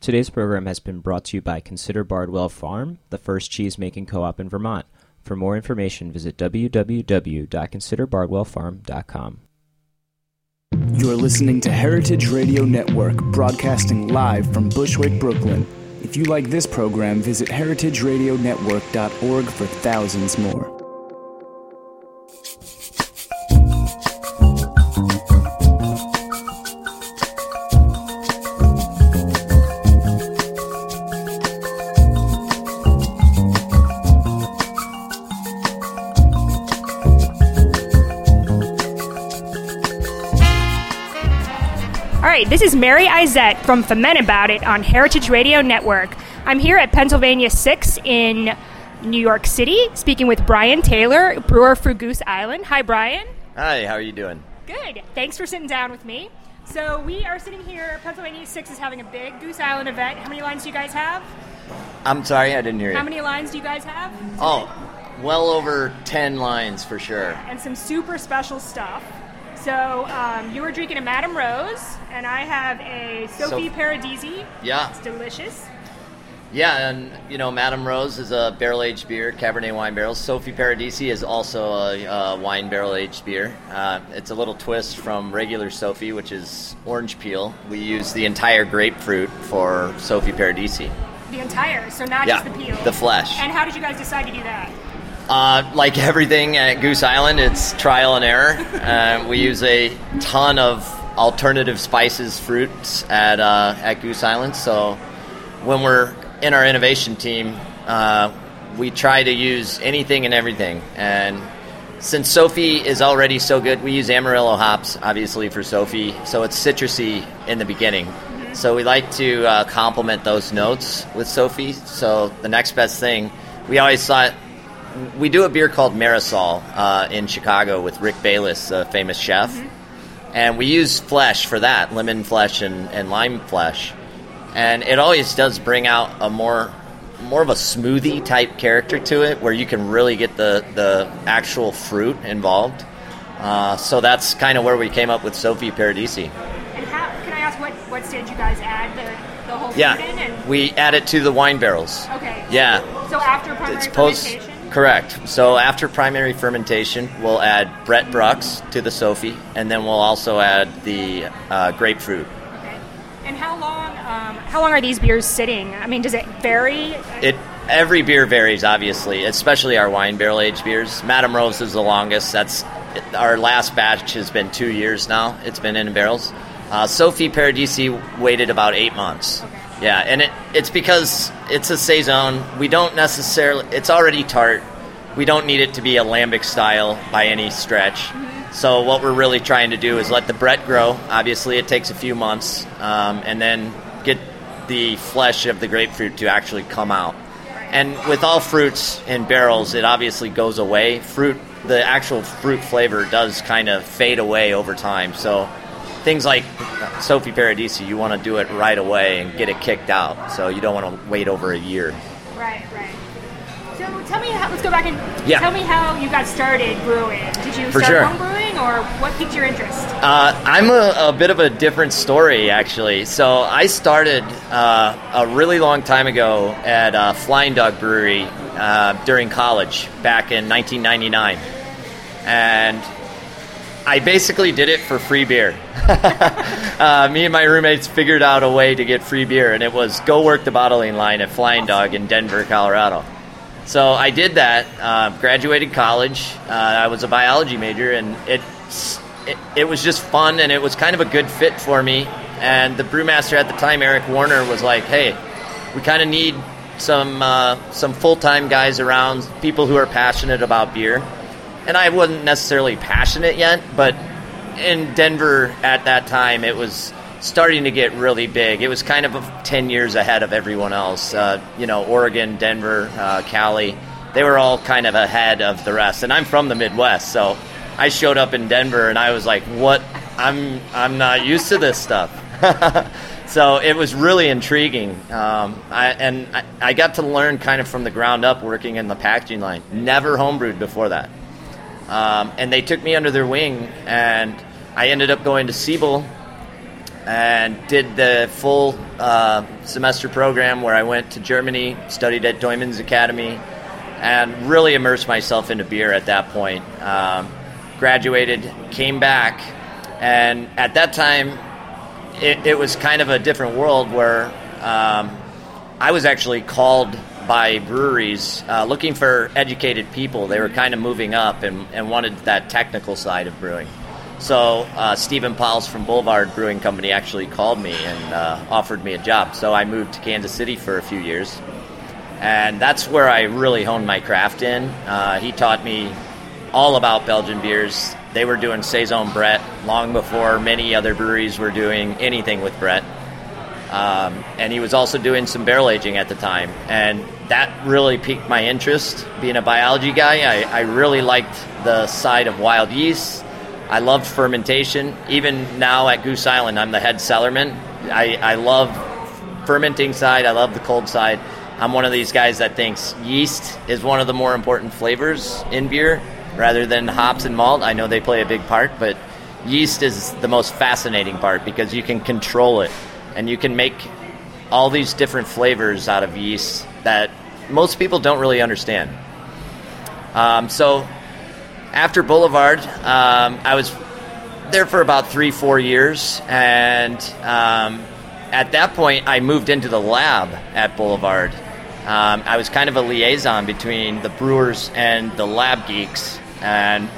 Today's program has been brought to you by Consider Bardwell Farm, the first cheese making co op in Vermont. For more information, visit www.considerbardwellfarm.com. You're listening to Heritage Radio Network, broadcasting live from Bushwick, Brooklyn. If you like this program, visit heritageradionetwork.org for thousands more. This is Mary Izett from Ferment About It on Heritage Radio Network. I'm here at Pennsylvania 6 in New York City speaking with Brian Taylor, brewer for Goose Island. Hi, Brian. Hi, how are you doing? Good. Thanks for sitting down with me. So, we are sitting here. Pennsylvania 6 is having a big Goose Island event. How many lines do you guys have? I'm sorry, I didn't hear you. How many lines do you guys have? Oh, well over 10 lines for sure. And some super special stuff. So, um, you were drinking a Madame Rose, and I have a Sophie So- Paradisi. Yeah. It's delicious. Yeah, and you know, Madame Rose is a barrel aged beer, Cabernet wine barrels. Sophie Paradisi is also a, uh wine barrel aged beer. Uh, it's a little twist from regular Sophie, which is orange peel. We use the entire grapefruit for Sophie Paradisi. The entire, so not Yeah, just the peel. the flesh. And how did you guys decide to do that? Uh, like everything at Goose Island, it's trial and error. Uh, we use a ton of alternative spices, fruits at uh, at Goose Island. So when we're in our innovation team, uh, we try to use anything and everything. And since Sophie is already so good, we use Amarillo hops, obviously for Sophie. So it's citrusy in the beginning. So we like to uh, complement those notes with Sophie. So the next best thing, we always thought we do a beer called Marisol uh, in Chicago with Rick Bayless, a famous chef, and we use flesh for that, lemon flesh and, and lime flesh, and it always does bring out a more more of a smoothie type character to it, where you can really get the the actual fruit involved. Uh, so that's kind of where we came up with Sophie Paradisi. And how can I ask what what stage you guys add the, the whole fruit in? Yeah, And we add it to the wine barrels. okay. Yeah, So after primary it's post fermentation. Correct. So after primary fermentation, we'll add Brett Brux to the Sophie, and then we'll also add the uh, grapefruit. Okay. And how long um, how long are these beers sitting? I mean, does it vary? It every beer varies, obviously, especially our wine barrel aged beers. Madame Rose is the longest. That's our last batch has been two years now. It's been in barrels. Uh, Sophie Paradisi waited about eight months. Yeah, and it, it's because it's a saison. We don't necessarily. It's already tart. We don't need it to be a lambic style by any stretch. So what we're really trying to do is let the Brett grow. Obviously, it takes a few months, um, and then get the flesh of the grapefruit to actually come out. And with all fruits in barrels, it obviously goes away. Fruit, the actual fruit flavor does kind of fade away over time. So things like Sophie Paradisi, you want to do it right away and get it kicked out. So you don't want to wait over a year. Right, right. So tell me, how, let's go back and Yeah. tell me how you got started brewing. Did you For start sure. home brewing, or what piqued your interest? Uh, I'm a, a bit of a different story, actually. So I started uh, a really long time ago at uh, Flying Dog Brewery uh, during college back in 1999, and I basically did it for free beer. uh, me and my roommates figured out a way to get free beer, and it was go work the bottling line at Flying Dog in Denver, Colorado. So I did that. Uh, graduated college. Uh, I was a biology major, and it, it it was just fun, and it was kind of a good fit for me. And the brewmaster at the time, Eric Warner, was like, "Hey, we kind of need some uh, some full time guys around, people who are passionate about beer." And I wasn't necessarily passionate yet, but in Denver at that time, it was starting to get really big. It was kind of 10 years ahead of everyone else. Uh, you know, Oregon, Denver, uh, Cali, they were all kind of ahead of the rest. And I'm from the Midwest, so I showed up in Denver and I was like, "What? I'm I'm not used to this stuff." so it was really intriguing, um, I, and I, I got to learn kind of from the ground up working in the packaging line. Never homebrewed before that. Um, and they took me under their wing, and I ended up going to Siebel and did the full uh, semester program where I went to Germany, studied at Doemens Academy, and really immersed myself into beer at that point. Um, graduated, came back, and at that time, it, it, was kind of a different world where um, I was actually called by breweries uh, looking for educated people. They were kind of moving up and, and wanted that technical side of brewing. So uh, Stephen Pauwels from Boulevard Brewing Company actually called me and uh, offered me a job. So I moved to Kansas City for a few years, and that's where I really honed my craft in. Uh, he taught me all about Belgian beers. They were doing saison Brett long before many other breweries were doing anything with Brett. Um, and he was also doing some barrel aging at the time, and that really piqued my interest. Being a biology guy, I, I really liked the side of wild yeast I loved fermentation. Even now at Goose Island, I'm the head cellarman. I, I love fermenting side. I love the cold side. I'm one of these guys that thinks yeast is one of the more important flavors in beer rather than hops and malt. I know they play a big part, but yeast is the most fascinating part because you can control it and you can make all these different flavors out of yeast that most people don't really understand. Um, so after Boulevard, um, I was there for about three, four years, and um, at that point, I moved into the lab at Boulevard. Um, I was kind of a liaison between the brewers and the lab geeks, and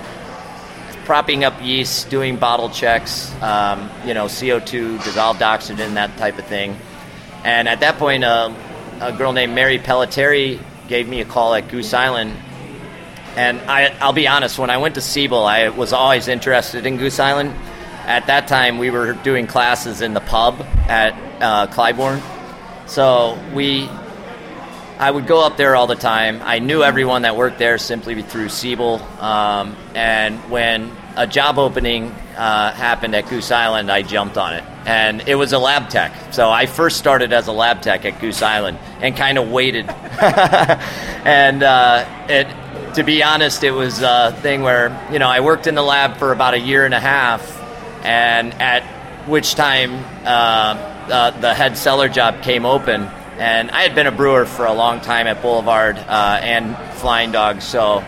propping up yeast, doing bottle checks, um, you know, CO2, dissolved oxygen, that type of thing. And at that point, uh, a girl named Mary Pellettieri gave me a call at Goose Island and I, will be honest, when I went to Siebel, I was always interested in Goose Island. At that time, we were doing classes in the pub at uh, Clybourne. So we, I would go up there all the time. I knew everyone that worked there simply through Siebel. Um, and when a job opening uh, happened at Goose Island, I jumped on it. And it was a lab tech. So I first started as a lab tech at Goose Island and kind of waited. and uh, it, to be honest, it was a thing where you know I worked in the lab for about a year and a half, and at which time uh, uh, the head cellar job came open, and I had been a brewer for a long time at Boulevard uh, and Flying Dog, so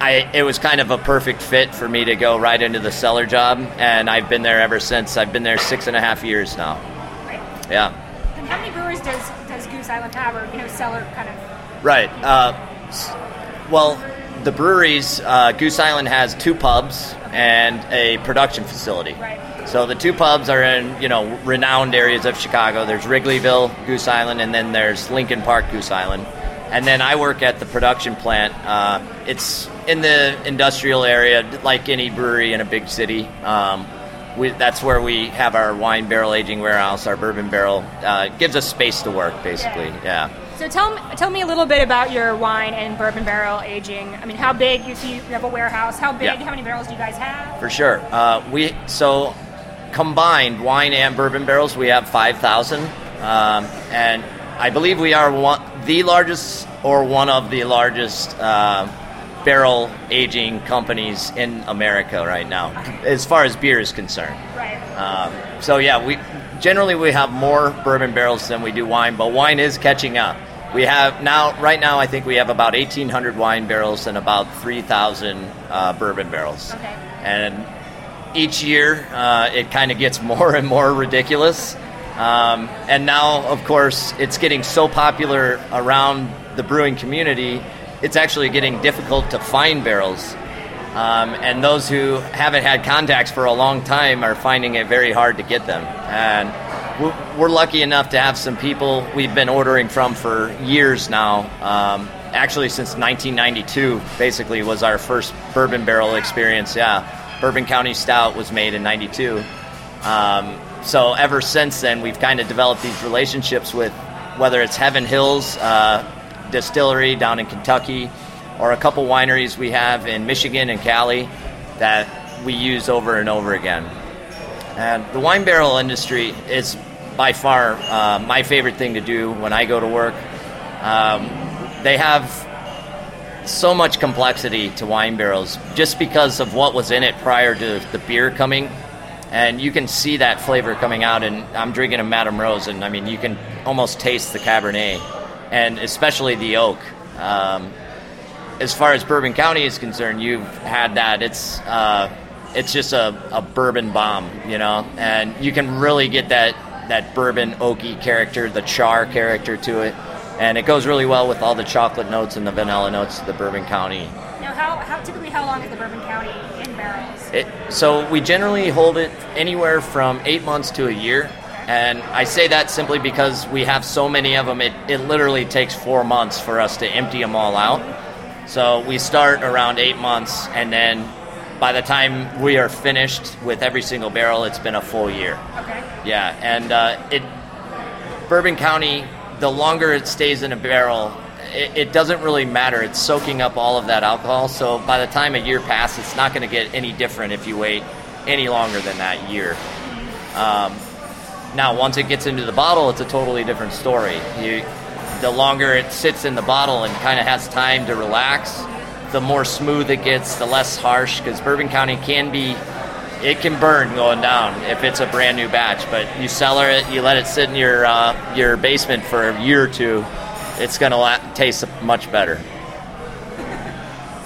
I it was kind of a perfect fit for me to go right into the cellar job, and I've been there ever since. I've been there six and a half years now. Right. Yeah. And how many brewers does does Goose Island have, or you know, cellar kind of? Right. Uh, well, the breweries, uh, Goose Island has two pubs and a production facility. Right. So the two pubs are in you know renowned areas of Chicago. There's Wrigleyville, Goose Island, and then there's Lincoln Park, Goose Island. And then I work at the production plant. Uh, it's in the industrial area, like any brewery in a big city. Um, we, that's where we have our wine barrel aging warehouse, our bourbon barrel. Uh, gives us space to work, basically. yeah. yeah. So tell me, tell me a little bit about your wine and bourbon barrel aging. I mean, how big? You see, you have a warehouse. How big? Yeah. How many barrels do you guys have? For sure. Uh, we so combined wine and bourbon barrels, we have five thousand, um, and I believe we are one the largest or one of the largest. Uh, barrel aging companies in America right now, as far as beer is concerned. Right. Um, so yeah, we generally we have more bourbon barrels than we do wine, but wine is catching up. We have now, right now, I think we have about 1,800 wine barrels and about 3,000 uh, bourbon barrels. Okay. And each year, uh, it kind of gets more and more ridiculous. Um, and now, of course, it's getting so popular around the brewing community, it's actually getting difficult to find barrels. Um, and those who haven't had contacts for a long time are finding it very hard to get them. And we're lucky enough to have some people we've been ordering from for years now. Um, actually, since 1992, basically, was our first bourbon barrel experience. Yeah, Bourbon County Stout was made in 92. Um, so ever since then, we've kind of developed these relationships with whether it's Heaven Hills uh, Distillery down in Kentucky or a couple wineries we have in Michigan and Cali that we use over and over again. And the wine barrel industry is by far uh, my favorite thing to do when I go to work. Um, they have so much complexity to wine barrels just because of what was in it prior to the beer coming. and you can see that flavor coming out. And I'm drinking a Madame Rose, and I mean, you can almost taste the Cabernet, and especially the oak. Um, as far as Bourbon County is concerned, you've had that. It's uh, it's just a, a bourbon bomb, you know, and you can really get that that bourbon oaky character, the char character to it, and it goes really well with all the chocolate notes and the vanilla notes of the Bourbon County. Now, how, how typically how long is the Bourbon County in barrels? It, so we generally hold it anywhere from eight months to a year. And I say that simply because we have so many of them, it, it literally takes four months for us to empty them all out. So we start around eight months, and then by the time we are finished with every single barrel, it's been a full year. Okay. Yeah, and uh, it Bourbon County, the longer it stays in a barrel, it, it doesn't really matter. It's soaking up all of that alcohol. So by the time a year passes, it's not going to get any different if you wait any longer than that year. Um, now, once it gets into the bottle, it's a totally different story. You, the longer it sits in the bottle and kind of has time to relax, the more smooth it gets, the less harsh. Because Bourbon County can be, it can burn going down if it's a brand new batch. But you cellar it, you let it sit in your uh, your basement for a year or two, it's going to la- taste much better.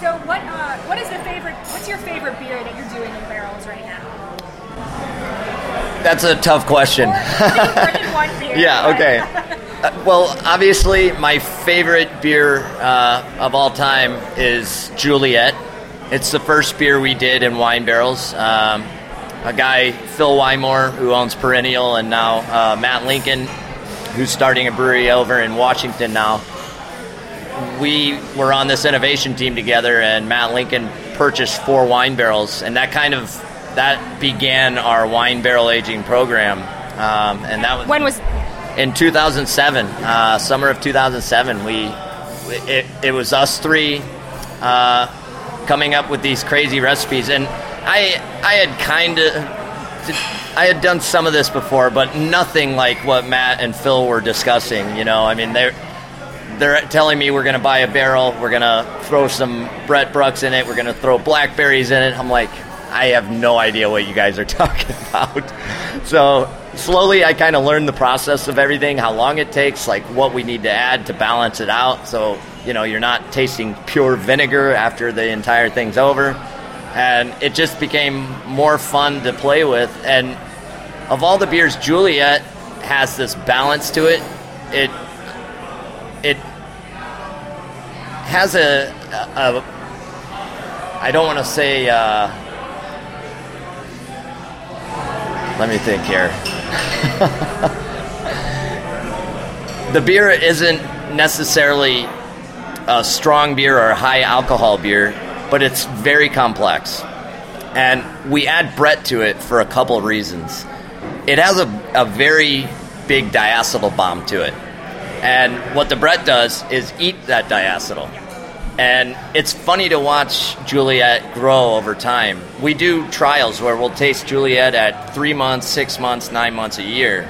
So, what uh, what is the favorite? What's your favorite beer that you're doing in barrels right now? That's a tough question. Or, more than one beer. Yeah, okay. Uh, well, obviously, my favorite beer uh, of all time is Juliet. It's the first beer we did in wine barrels. Um, a guy, Phil Wymore, who owns Perennial, and now uh, Matt Lincoln, who's starting a brewery over in Washington now. We were on this innovation team together, and Matt Lincoln purchased four wine barrels, and that kind of that began our wine barrel aging program. Um, and that was When was in 2007, uh, summer of 2007. We it, it was us three uh, coming up with these crazy recipes, and I I had kind of I had done some of this before, but nothing like what Matt and Phil were discussing. You know, I mean they're they're telling me we're to buy a barrel, we're to throw some Brett Brux in it, we're to throw blackberries in it. I'm like, I have no idea what you guys are talking about. So slowly, I kind of learned the process of everything, how long it takes, like what we need to add to balance it out. So you know, you're not tasting pure vinegar after the entire thing's over, and it just became more fun to play with. And of all the beers, Juliet has this balance to it. It it has a, a, a I don't want to say. Uh, let me think here. the beer isn't necessarily a strong beer or a high alcohol beer, but it's very complex. And we add Brett to it for a couple of reasons. It has a, a very big diacetyl bomb to it. And what the Brett does is eat that diacetyl. And it's funny to watch Juliet grow over time. We do trials where we'll taste Juliet at three months, six months, nine months, a year.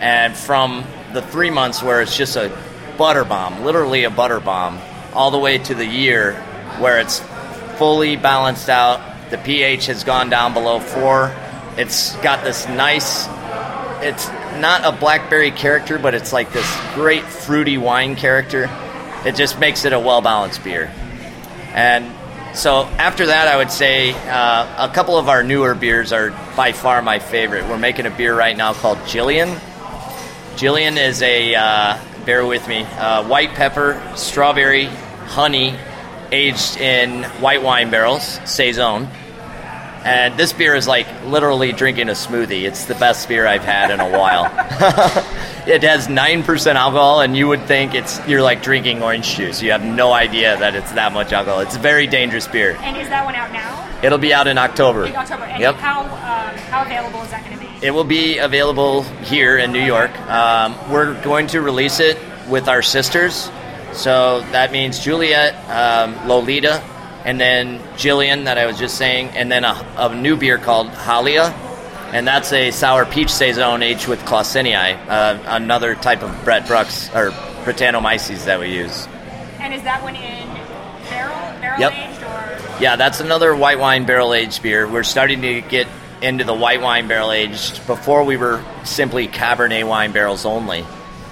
And from the three months where it's just a butter bomb, literally a butter bomb, all the way to the year where it's fully balanced out. The pH has gone down below four. It's got this nice, it's not a blackberry character, but it's like this great fruity wine character. It just makes it a well balanced beer. And so after that, I would say uh, a couple of our newer beers are by far my favorite. We're making a beer right now called Jillian. Jillian is a, uh, bear with me, uh, white pepper, strawberry, honey, aged in white wine barrels, Saison. And this beer is like literally drinking a smoothie. It's the best beer I've had in a while. it has 9% alcohol and you would think it's you're like drinking orange juice. You have no idea that it's that much alcohol. It's a very dangerous beer. and is that one out now? It'll be out in October. In October. And Yep. how um, how available is that going to be? It will be available here in New York. Um, we're going to release it with our sisters. So that means Juliet, um, Lolita, and then Jillian, that I was just saying, and then a, a new beer called Halia. And that's a sour peach saison aged with Clausenii, uh, another type of Brett Brux or Brettanomyces that we use. And is that one in barrel barrel Yep. aged or? Yeah, that's another white wine barrel aged beer. We're starting to get into the white wine barrel aged before we were simply Cabernet wine barrels only.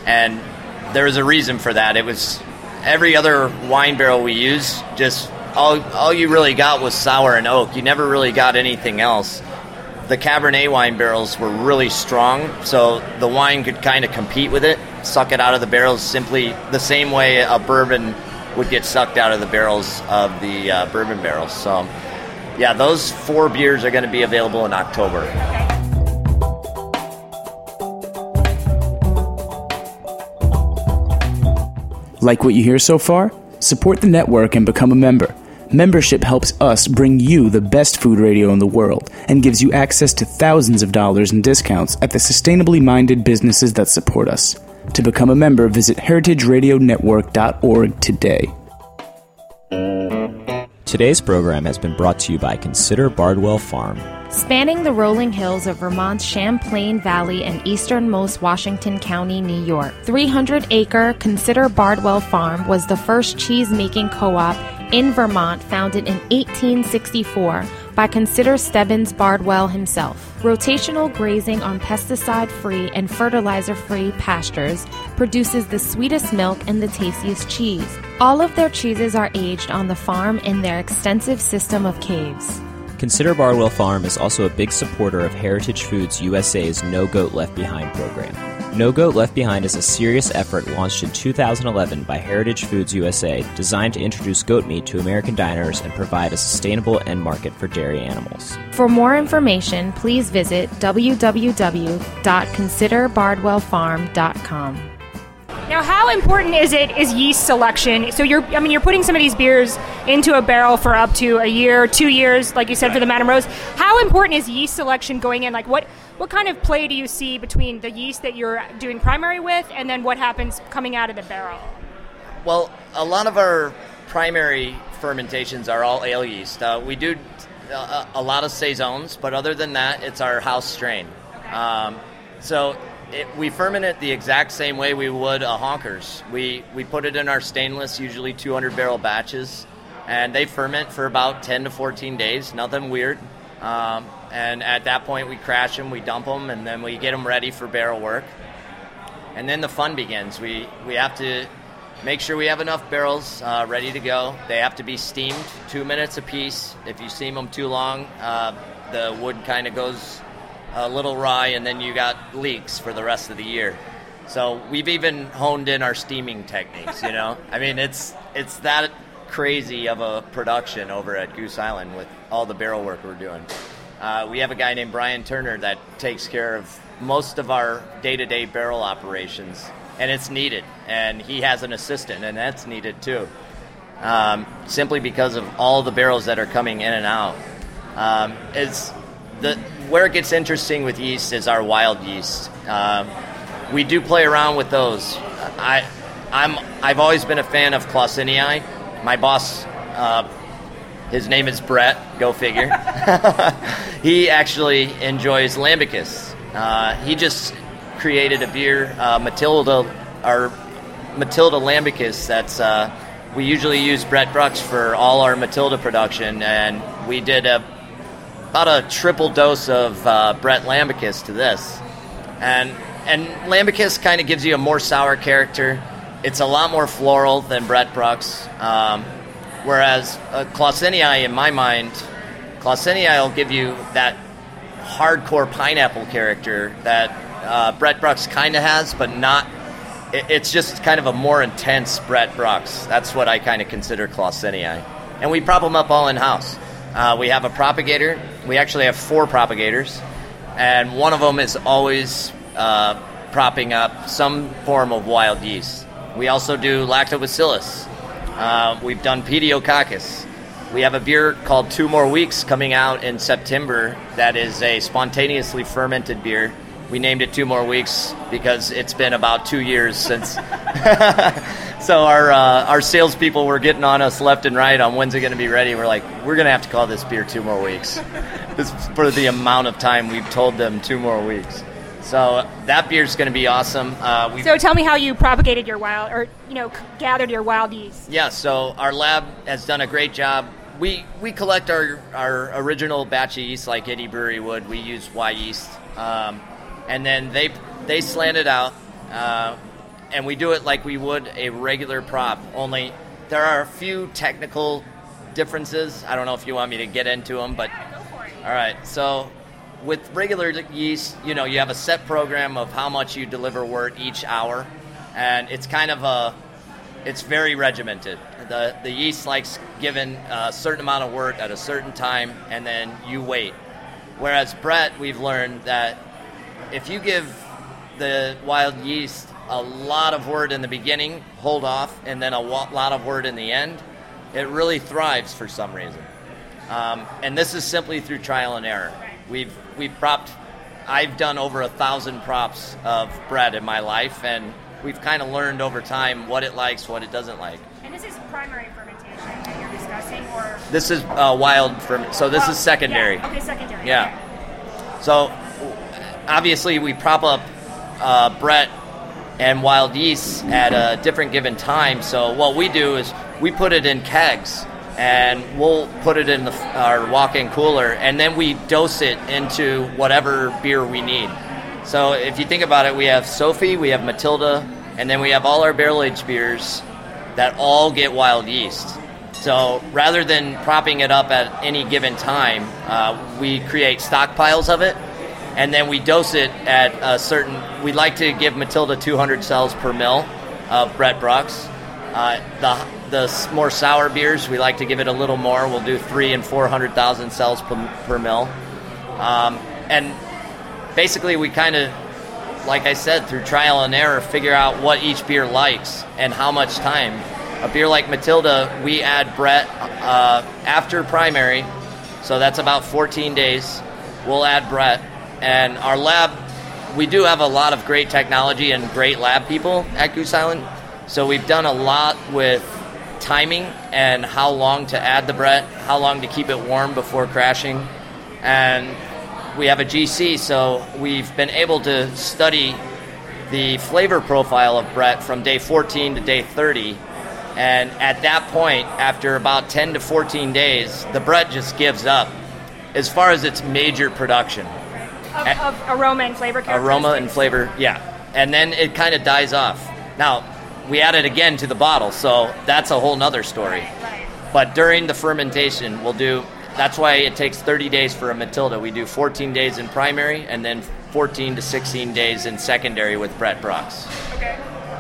And there was a reason for that. It was every other wine barrel we used, just all, all you really got was sour and oak. You never really got anything else. The Cabernet wine barrels were really strong, so the wine could kind of compete with it, suck it out of the barrels simply the same way a bourbon would get sucked out of the barrels of the uh, bourbon barrels. So, yeah, those four beers are going to be available in October. Like what you hear so far? Support the network and become a member. Membership helps us bring you the best food radio in the world and gives you access to thousands of dollars in discounts at the sustainably minded businesses that support us. To become a member, visit heritageradionetwork.org today. Today's program has been brought to you by Consider Bardwell Farm. Spanning the rolling hills of Vermont's Champlain Valley and easternmost Washington County, New York, 300 acre Consider Bardwell Farm was the first cheese making co op in Vermont founded in 1864 by Consider Stebbins Bardwell himself. Rotational grazing on pesticide free and fertilizer free pastures produces the sweetest milk and the tastiest cheese. All of their cheeses are aged on the farm in their extensive system of caves. Consider Bardwell Farm is also a big supporter of Heritage Foods USA's No Goat Left Behind program. No Goat Left Behind is a serious effort launched in 2011 by Heritage Foods USA designed to introduce goat meat to American diners and provide a sustainable end market for dairy animals. For more information, please visit www.considerbardwellfarm.com. Now, how important is it is yeast selection? So you're, I mean, you're putting some of these beers into a barrel for up to a year, two years, like you said for the Madame Rose. How important is yeast selection going in? Like, what what kind of play do you see between the yeast that you're doing primary with, and then what happens coming out of the barrel? Well, a lot of our primary fermentations are all ale yeast. Uh, we do a, a, lot of saisons, but other than that, it's our house strain. Um, so it, we ferment it the exact same way we would a Honker's. We we put it in our stainless, usually 200 barrel batches, and they ferment for about 10 to 14 days. Nothing weird. Um, and at that point, we crash them, we dump them, and then we get them ready for barrel work. And then the fun begins. We we have to make sure we have enough barrels uh, ready to go. They have to be steamed two minutes apiece. If you steam them too long, uh, the wood kind of goes a little rye, and then you got leaks for the rest of the year. So we've even honed in our steaming techniques. You know, I mean, it's it's that crazy of a production over at Goose Island with all the barrel work we're doing. Uh, we have a guy named Brian Turner that takes care of most of our day-to-day barrel operations, and it's needed. And he has an assistant, and that's needed too, um, simply because of all the barrels that are coming in and out. Um, it's the where it gets interesting with yeast is our wild yeast. Um, we do play around with those. I, I'm, I've always been a fan of Clausenii. My boss, uh, his name is Brett. Go figure. he actually enjoys Lambicus. Uh, he just created a beer, uh, Matilda, our Matilda Lambicus. That's uh, we usually use Brett Brux for all our Matilda production, and we did a about a triple dose of uh, Brett Lambicus to this, and and Lambicus kind of gives you a more sour character. It's a lot more floral than Brett Brux, um, whereas uh, Clausenii, in my mind, Clausenii will give you that hardcore pineapple character that uh, Brett Brux kind of has, but not. It, it's just kind of a more intense Brett Brux. That's what I kind of consider Clausenii, and we prop them up all in house. Uh, we have a propagator. We actually have four propagators, and one of them is always uh, propping up some form of wild yeast. We also do lactobacillus. Uh, we've done pediococcus. We have a beer called Two More Weeks coming out in September that is a spontaneously fermented beer. We named it Two More Weeks because it's been about two years since. so our uh, our salespeople were getting on us left and right on when's it going to be ready. We're like, we're going to have to call this beer Two More Weeks. this for the amount of time we've told them two more weeks. So that beer is going to be awesome. Uh, so tell me how you propagated your wild, or you know, gathered your wild yeast. Yeah. So our lab has done a great job. we we collect our our original batch of yeast like Eddy Brewery would. We use Wyeast, um, and then they they slant it out, uh, and we do it like we would a regular prop. Only there are a few technical differences. I don't know if you want me to get into them, but all right. So with regular yeast, you know, you have a set program of how much you deliver wort each hour, and it's kind of a it's very regimented. The the yeast likes given a certain amount of wort at a certain time, and then you wait. Whereas Brett, we've learned that if you give the wild yeast a lot of wort in the beginning, hold off, and then a lot of wort in the end, it really thrives for some reason. Um, and this is simply through trial and error. We've we've propped. I've done over a thousand props of Brett in my life, and we've kind of learned over time what it likes, what it doesn't like. And this is primary fermentation that you're discussing, or this is uh, wild ferment. So this well, is secondary. Yeah. Okay, secondary. Yeah. Okay. So obviously we prop up uh, Brett and wild yeast at a different given time. So what we do is we put it in kegs and we'll put it in the, our walk-in cooler and then we dose it into whatever beer we need. So if you think about it, we have Sophie, we have Matilda, and then we have all our barrel aged beers that all get wild yeast. So rather than propping it up at any given time, uh, we create stockpiles of it, and then we dose it at a certain. We like to give Matilda 200 cells per mill of Brett Brux. Uh, the the more sour beers, we like to give it a little more. We'll do three and 400,000 cells per, per mill, um, and basically we kind of like I said, through trial and error, figure out what each beer likes and how much time. A beer like Matilda, we add Brett uh, after primary, so that's about 14 days. We'll add Brett, and our lab, we do have a lot of great technology and great lab people at Goose Island. So we've done a lot with timing and how long to add the Brett, how long to keep it warm before crashing, and we have a GC, so we've been able to study the flavor profile of Brett from day 14 to day 30. And at that point, after about 10 to 14 days, the Brett just gives up as far as its major production. Of, of aroma and flavor Aroma and flavor, yeah. And then it kind of dies off. Now, we add it again to the bottle, so that's a whole nother story. Right, right. But during the fermentation, we'll do that's why it takes 30 days for a Matilda. We do 14 days in primary and then 14 to 16 days in secondary with Brett Brux. Okay.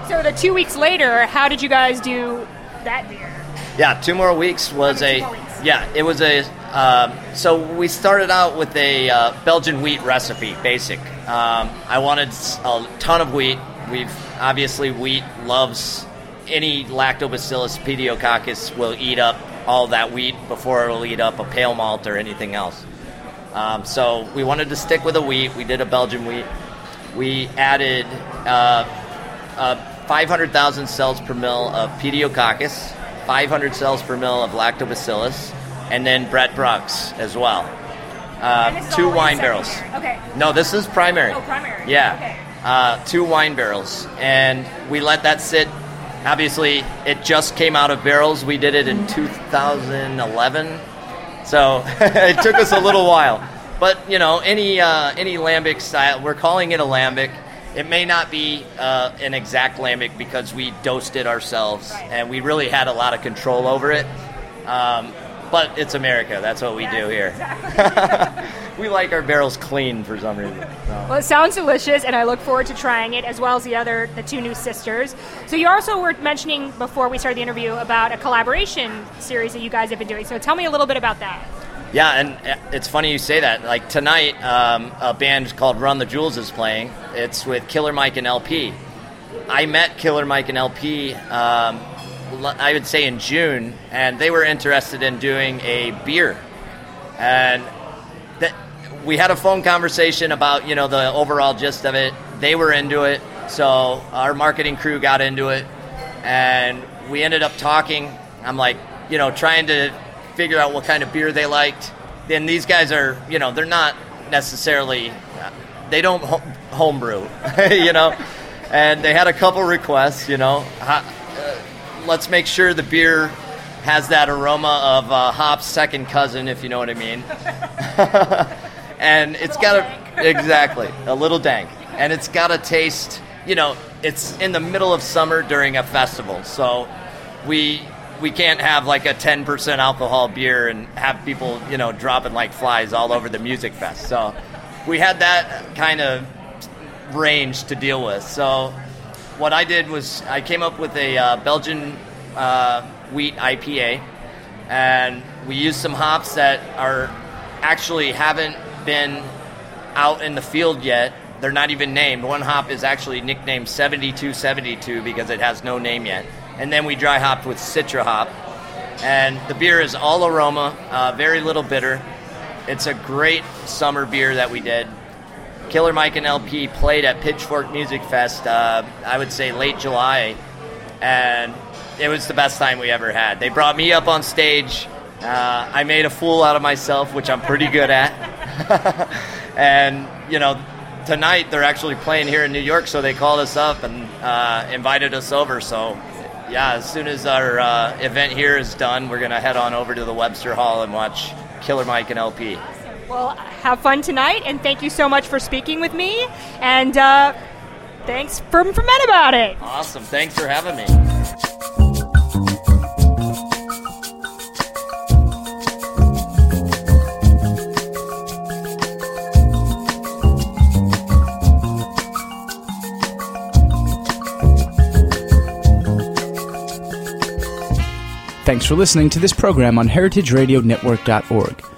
So the two weeks later, how did you guys do that beer? Yeah, two more weeks was a weeks. yeah. It was a um, so we started out with a uh, Belgian wheat recipe, basic. Um, I wanted a ton of wheat. We've obviously wheat loves any lactobacillus pediococcus will eat up all that wheat before it'll eat up a pale malt or anything else. Um, so we wanted to stick with a wheat. We did a Belgian wheat. We added uh, uh, 500,000 cells per mil of pediococcus, 500 cells per mil of lactobacillus, and then Brett Brux as well. Uh, two wine barrels. Okay. No, this is primary. Oh, primary. Yeah. Okay. Uh, two wine barrels. And we let that sit. Obviously, it just came out of barrels. We did it in 2011. So it took us a little while. But, you know, any, uh, any lambic style, we're calling it a lambic. It may not be uh, an exact lambic because we dosed it ourselves and we really had a lot of control over it. Um, but it's America. That's what we Yeah, do here. exactly. we like our barrels clean for some reason. So. Well, it sounds delicious, and I look forward to trying it, as well as the other, the two new sisters. So you also were mentioning before we started the interview about a collaboration series that you guys have been doing. So tell me a little bit about that. Yeah, and uh, it's funny you say that. Like tonight, um, a band called Run the Jewels is playing. It's with Killer Mike and El-P. I met Killer Mike and El-P, um, I would say in June, and they were interested in doing a beer. And that, we had a phone conversation about, you know, the overall gist of it. They were into it, so our marketing crew got into it, and we ended up talking. I'm like, you know, trying to figure out what kind of beer they liked. Then these guys are, you know, they're not necessarily, they don't homebrew, you know, and they had a couple requests, you know, let's make sure the beer has that aroma of uh, hop's second cousin, if you know what I mean. and it's got a exactly a little dank, and it's got a taste. You know, it's in the middle of summer during a festival, so we we can't have like a 10% alcohol beer and have people you know dropping like flies all over the music fest. So we had that kind of range to deal with. So what I did was I came up with a uh, Belgian uh, wheat IPA, and we used some hops that are actually haven't been out in the field yet. They're not even named. One hop is actually nicknamed 7272 because it has no name yet. And then we dry hopped with Citra hop. And the beer is all aroma, uh, very little bitter. It's a great summer beer that we did. Killer Mike and El-P played at Pitchfork Music Fest, uh, I would say late July, and it was the best time we ever had. They brought me up on stage. Uh, I made a fool out of myself, which I'm pretty good at. and, you know, tonight they're actually playing here in New York, so they called us up and uh, invited us over. So, yeah, as soon as our uh, event here is done, we're going to head on over to the Webster Hall and watch Killer Mike and El-P. Well, have fun tonight, and thank you so much for speaking with me. And uh, thanks for Ferment About It. Awesome. Thanks for having me. Thanks for listening to this program on heritageradionetwork.org.